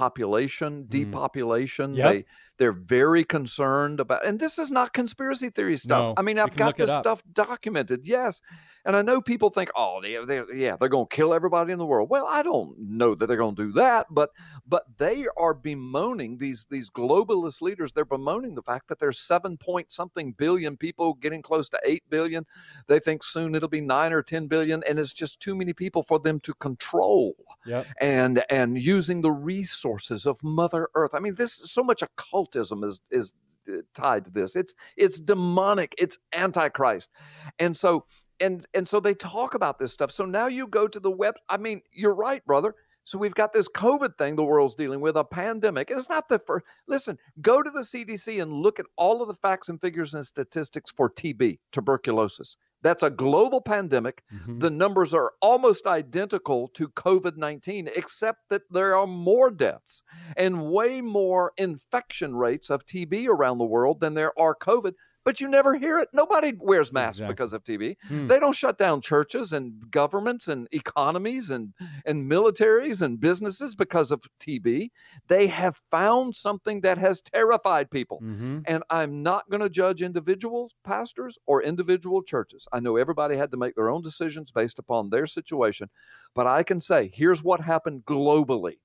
population, Mm. depopulation. Yep. They they're very concerned about, and this is not conspiracy theory stuff. No, I mean, I've got this stuff documented, yes. And I know people think, oh, they, they, yeah, they're going to kill everybody in the world. Well, I don't know that they're going to do that, but but they are bemoaning these these globalist leaders. They're bemoaning the fact that there's seven point something billion people, getting close to eight billion. They think soon it'll be nine or ten billion, and it's just too many people for them to control Yep. and and using the resources of mother earth i mean this is so much occultism is is uh, tied to this. It's it's demonic. It's antichrist. And so and and so they talk about this stuff. So now you go to the web i mean you're right brother. So we've got this covid thing the world's dealing with a pandemic and it's not the first listen go to the cdc and look at all of the facts and figures and statistics for tb tuberculosis that's a global pandemic Mhm. the numbers are almost identical to COVID 19, except that there are more deaths and way more infection rates of TB around the world than there are COVID. But you never hear it. Nobody wears masks Exactly. because of TB. Hmm. They don't shut down churches and governments and economies and, and militaries and businesses because of TB. They have found something that has terrified people. Mhm. And I'm not going to judge individual pastors or individual churches. I know everybody had to make their own decisions based upon their situation, but I can say here's what happened globally.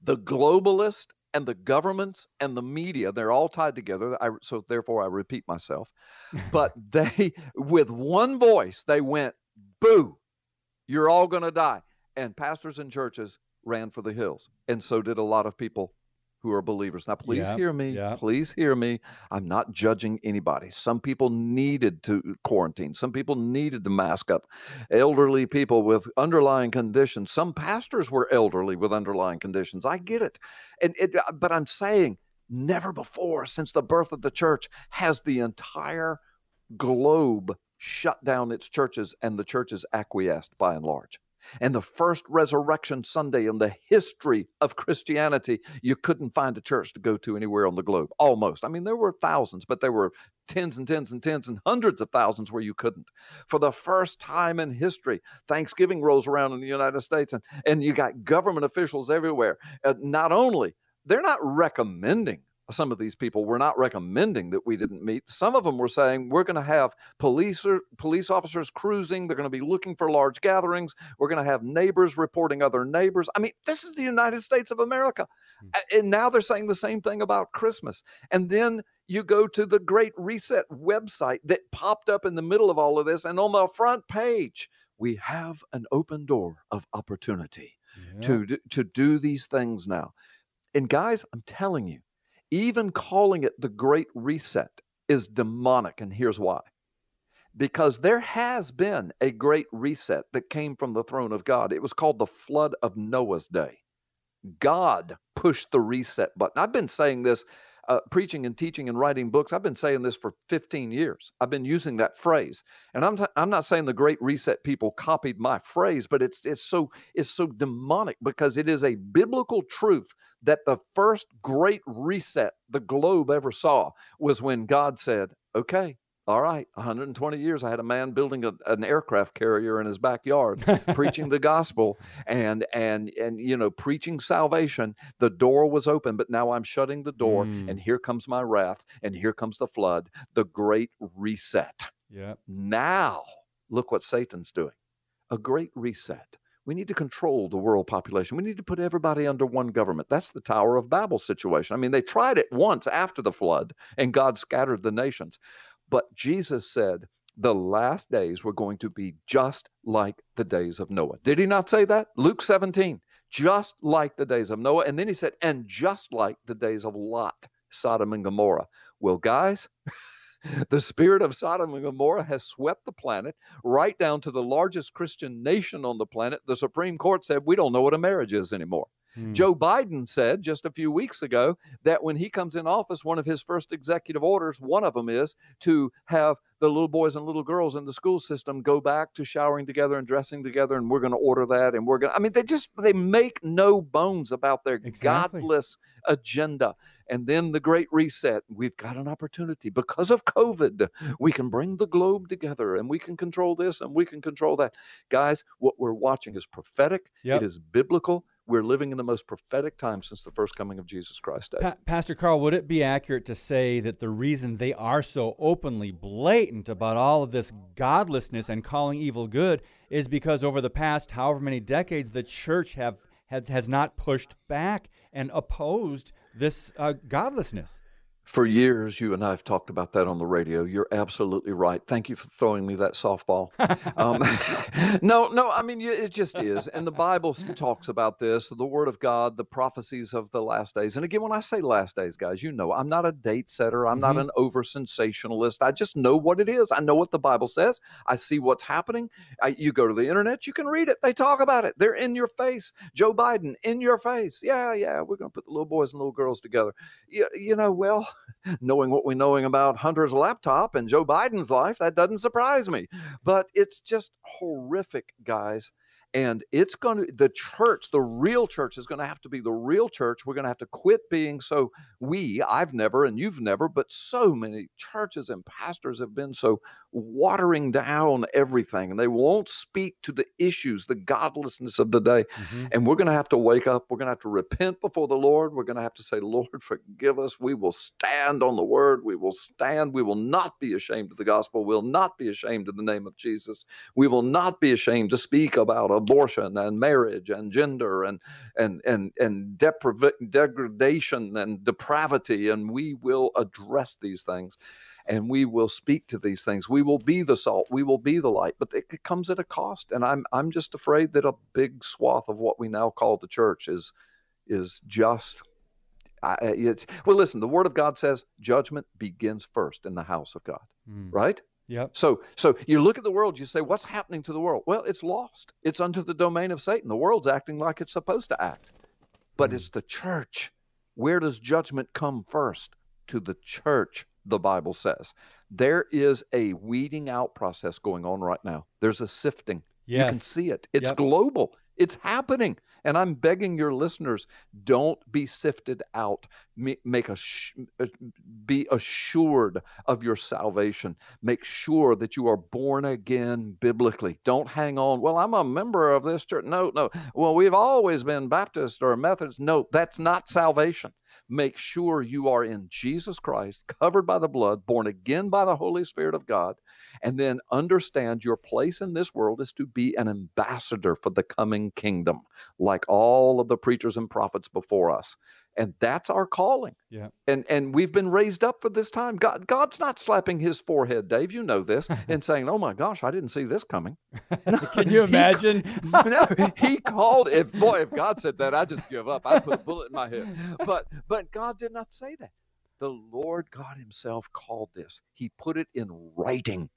The globalist and the governments and the media, they're all tied together. I, so therefore, I repeat myself. But they, with one voice, they went, boo, you're all going to die. And pastors and churches ran for the hills. And so did a lot of people who are believers. Now, please Yep, hear me. yep. Please hear me. I'm not judging anybody. Some people needed to quarantine, some people needed to mask up. Elderly people with underlying conditions. Some pastors were elderly with underlying conditions. I get it. And it, uh, but I'm saying never before since the birth of the church has the entire globe shut down its churches and the churches acquiesced by and large. And the first resurrection Sunday in the history of Christianity, you couldn't find a church to go to anywhere on the globe. Almost. I mean, there were thousands, but there were tens and tens and tens and hundreds of thousands where you couldn't. For the first time in history, Thanksgiving rolls around in the United States, and, and you got government officials everywhere. Uh, not only, they're not recommending some of these people were not recommending that we didn't meet. Some of them were saying we're going to have police or, police officers cruising. They're going to be looking for large gatherings. We're going to have neighbors reporting other neighbors. I mean, this is the United States of America, hmm. A- and now they're saying the same thing about Christmas. And then you go to the Great Reset website that popped up in the middle of all of this, and on the front page we have an open door of opportunity Yeah. to to do these things now. And guys, I'm telling you, even calling it the Great Reset is demonic, and here's why. Because there has been a great reset that came from the throne of God. It was called the flood of Noah's day. God pushed the reset button. I've been saying this, uh, preaching and teaching and writing books. I've been saying this for 15 years. I've been using that phrase, and I'm t- I'm not saying the Great Reset people copied my phrase, but it's it's so it's so demonic because it is a biblical truth that the first Great Reset the globe ever saw was when God said, "Okay." All right, 120 years. I had a man building a, an aircraft carrier in his backyard, preaching the gospel and and and you know preaching salvation. The door was open but now i'm shutting the door Mm. and here comes my wrath and here comes the flood the great reset. Yeah. now look what satan's doing. A great reset. We need to control the world population. We need to put everybody under one government. That's the tower of babel situation. I mean they tried it once after the flood and god scattered the nations but jesus said the last days were going to be just like the days of Noah. Did he not say that? Luke 17, just like the days of Noah. And then he said, and just like the days of Lot, Sodom and Gomorrah. Well, guys, the spirit of Sodom and Gomorrah has swept the planet right down to the largest Christian nation on the planet. The Supreme Court said, we don't know what a marriage is anymore. Mm. Joe Biden said just a few weeks ago that when he comes in office, one of his first executive orders, one of them is to have the little boys and little girls in the school system go back to showering together and dressing together and we're going to order that and we're going to i mean they just they make no bones about their exactly. godless agenda and then the great reset we've got an opportunity because of covid we can bring the globe together and we can control this and we can control that guys what we're watching is prophetic yep. it is biblical we're living in the most prophetic time since the first coming of Jesus Christ. Pa- Pastor Carl, would it be accurate to say that the reason they are so openly blatant about all of this godlessness and calling evil good is because over the past however many decades, the church have has, not pushed back and opposed this uh, godlessness? For years, you and I have talked about that on the radio. You're absolutely right. Thank you for throwing me that softball. Um, no, no, I mean, it just is. And the Bible talks about this the Word of God, the prophecies of the last days. And again, when I say last days, guys, you know, I'm not a date setter, I'm mm-hmm. not an over sensationalist. I just know what it is. I know what the Bible says, I see what's happening. I, you go to the internet, you can read it. They talk about it, they're in your face. Joe Biden, in your face. Yeah, yeah, we're going to put the little boys and little girls together. You, you know, well, knowing what we're knowing about Hunter's laptop and Joe Biden's life, that doesn't surprise me. But it's just horrific, guys and it's going to the church the real church is going to have to be the real church. We're going to have to quit being so we i've never and you've never but so many churches and pastors have been so watering down everything and they won't speak to the issues the godlessness of the day. Mm-hmm. and we're going to have to wake up we're going to have to repent before the lord. We're going to have to say lord forgive us. We will stand on the word. We will stand. We will not be ashamed of the gospel. We'll not be ashamed of the name of jesus. We will not be ashamed to speak about a abortion and marriage and gender and and and and degradation and depravity and we will address these things and we will speak to these things. We will be the salt. We will be the light. But it comes at a cost and i'm i'm just afraid that a big swath of what we now call the church is is just it's well listen the word of god says judgment begins first in the house of god mm. right yeah. So so you look at the world, you say, what's happening to the world? Well, it's lost. It's under the domain of Satan. The world's acting like it's supposed to act. But mm it's the church. Where does judgment come first? To the church, the Bible says. There is a weeding out process going on right now. There's a sifting. Yes. You can see it. It's yep. global. It's happening. And I'm begging your listeners, don't be sifted out. Make a uh, be assured of your salvation. Make sure that you are born again biblically. Don't hang on. Well, I'm a member of this church. No, no. Well, we've always been Baptist or Methodist. No, that's not salvation. Make sure you are in Jesus Christ, covered by the blood, born again by the Holy Spirit of God, and then understand your place in this world is to be an ambassador for the coming kingdom, like all of the preachers and prophets before us and that's our calling. Yeah. And and we've been raised up for this time. God God's not slapping his forehead, Dave. You know this, and saying, "Oh my gosh, I didn't see this coming." No, Can you imagine? He, no, he called. If boy, if God said that, I just give up. I put a bullet in my head. But but God did not say that. The Lord God Himself called this. He put it in writing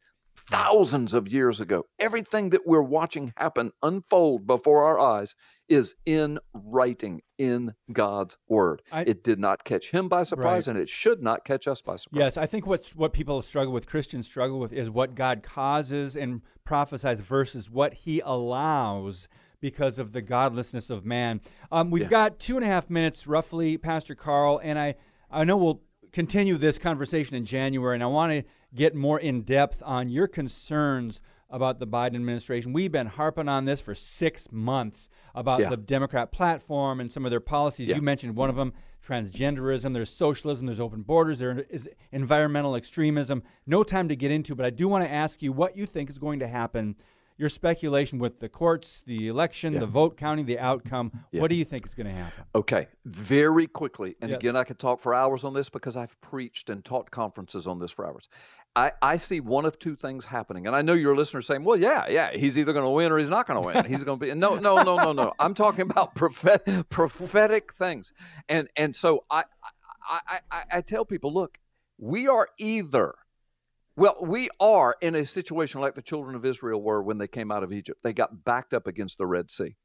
thousands of years ago. Everything that we're watching happen unfold before our eyes is in writing in God's word. I, it did not catch him by surprise right. and it should not catch us by surprise. Yes, I think what's what people struggle with, Christians struggle with is what God causes and prophesies versus what he allows because of the godlessness of man. Um, we've yeah. got two and a half minutes roughly, Pastor Carl, and I I know we'll continue this conversation in January, and I want to get more in depth on your concerns about the Biden administration. We've been harping on this for six months about yeah. the Democrat platform and some of their policies. Yeah. You mentioned one of them transgenderism, there's socialism, there's open borders, there is environmental extremism. No time to get into, but I do want to ask you what you think is going to happen. Your speculation with the courts, the election, yeah. the vote counting, the outcome. What do you think is going to happen? Okay, very quickly. And yes. again, I could talk for hours on this because I've preached and taught conferences on this for hours. I, I see one of two things happening. And I know your listeners saying, well, yeah, yeah, he's either going to win or he's not going to win. He's going to be, no, no, no, no, no. I'm talking about prophet, prophetic things. And, and so I, I, I, I tell people, look, we are either, well, we are in a situation like the children of Israel were when they came out of Egypt. They got backed up against the Red Sea.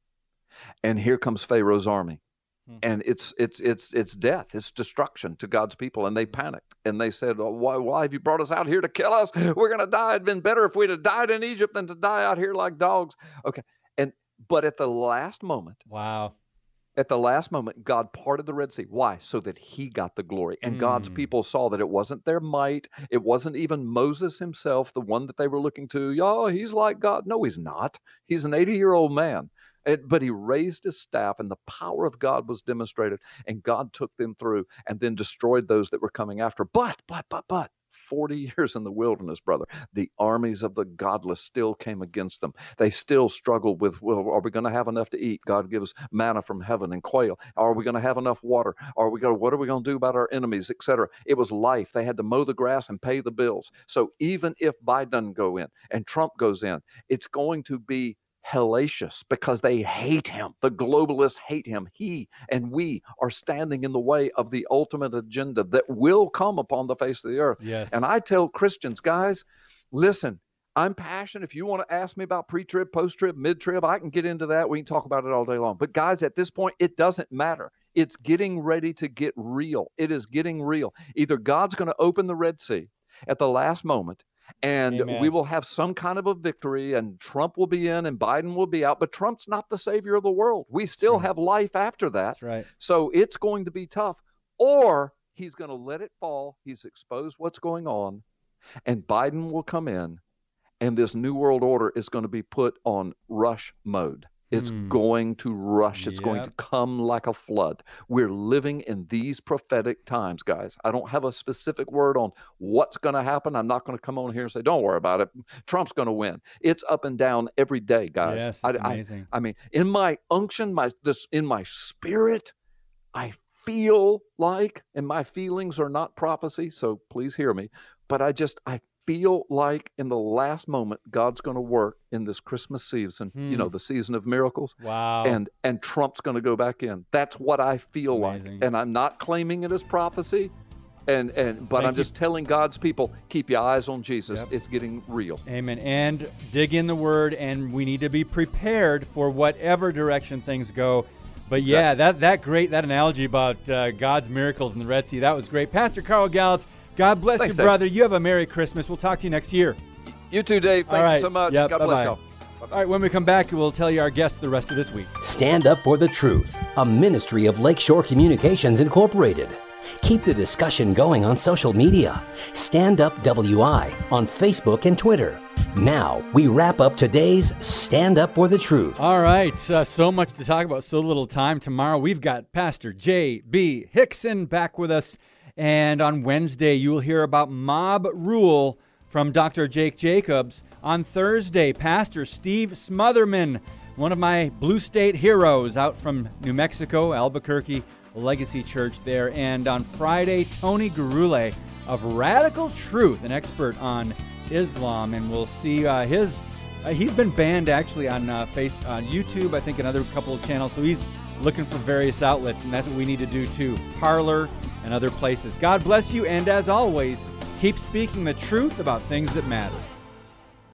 And here comes Pharaoh's army. Hmm. And it's it's it's it's death, it's destruction to God's people, and they panicked and they said, oh, "Why why have you brought us out here to kill us? We're going to die. It'd been better if we'd have died in Egypt than to die out here like dogs." Okay, and but at the last moment, wow, at the last moment, God parted the Red Sea. Why? So that He got the glory. And mm. God's people saw that it wasn't their might. It wasn't even Moses himself, the one that they were looking to. Yeah, he's like God. No, he's not. He's an 80 year old man. It, but he raised his staff, and the power of God was demonstrated, and God took them through and then destroyed those that were coming after. But, but, but, but, 40 years in the wilderness, brother, the armies of the godless still came against them. They still struggled with, well, are we going to have enough to eat? God gives manna from heaven and quail. Are we going to have enough water? Are we going what are we going to do about our enemies, etc.? It was life. They had to mow the grass and pay the bills. So even if Biden go in and Trump goes in, it's going to be hellacious because they hate him. The globalists hate him. He and we are standing in the way of the ultimate agenda that will come upon the face of the earth. Yes. And I tell Christians, guys, listen, I'm passionate. If you want to ask me about pre trib, post trib, mid trib, I can get into that. We can talk about it all day long. But guys, at this point, it doesn't matter. It's getting ready to get real. It is getting real. Either God's going to open the Red Sea at the last moment and Amen. we will have some kind of a victory and Trump will be in and Biden will be out but Trump's not the savior of the world. We still have life after that. That's right. So it's going to be tough or he's going to let it fall. He's exposed what's going on and Biden will come in and this new world order is going to be put on rush mode. It's mm. going to rush. It's yep. going to come like a flood. We're living in these prophetic times, guys. I don't have a specific word on what's going to happen. I'm not going to come on here and say, don't worry about it. Trump's going to win. It's up and down every day, guys. Yes, it's I, amazing. I, I mean, in my unction, my this in my spirit, I feel like, and my feelings are not prophecy, so please hear me, but I just I feel like in the last moment God's going to work in this Christmas season, hmm. you know, hmm. the season of miracles. Wow. And and Trump's going to go back in. That's what I feel Amazing. like. And I'm not claiming it as prophecy. And and but Thank I'm just telling God's people, keep your eyes on Jesus. Yep. It's getting real. Amen. And dig in the word and we need to be prepared for whatever direction things go. But yeah, that that great that analogy about uh, God's miracles in the Red Sea, that was great. Pastor Carl Gallups God bless Thanks, you, Dave. brother. You have a Merry Christmas. We'll talk to you next year. You too, Dave. Thank right. you so much. Yep. God Bye-bye. bless you. All right, when we come back, we'll tell you our guests the rest of this week. Stand Up for the Truth, a ministry of Lakeshore Communications Incorporated. Keep the discussion going on social media. Stand Up WI on Facebook and Twitter. Now, we wrap up today's Stand Up for the Truth. All right, uh, so much to talk about, so little time. Tomorrow, we've got Pastor J.B. Hickson back with us. And on Wednesday, you will hear about mob rule from Dr. Jake Jacobs. On Thursday, Pastor Steve Smotherman, one of my Blue State heroes out from New Mexico, Albuquerque Legacy Church there. And on Friday, Tony Gurule of Radical Truth, an expert on Islam. And we'll see uh, his. Uh, he's been banned actually on uh, face on YouTube, I think, another couple of channels. So he's looking for various outlets, and that's what we need to do too. Parler and other places. God bless you, and as always, keep speaking the truth about things that matter.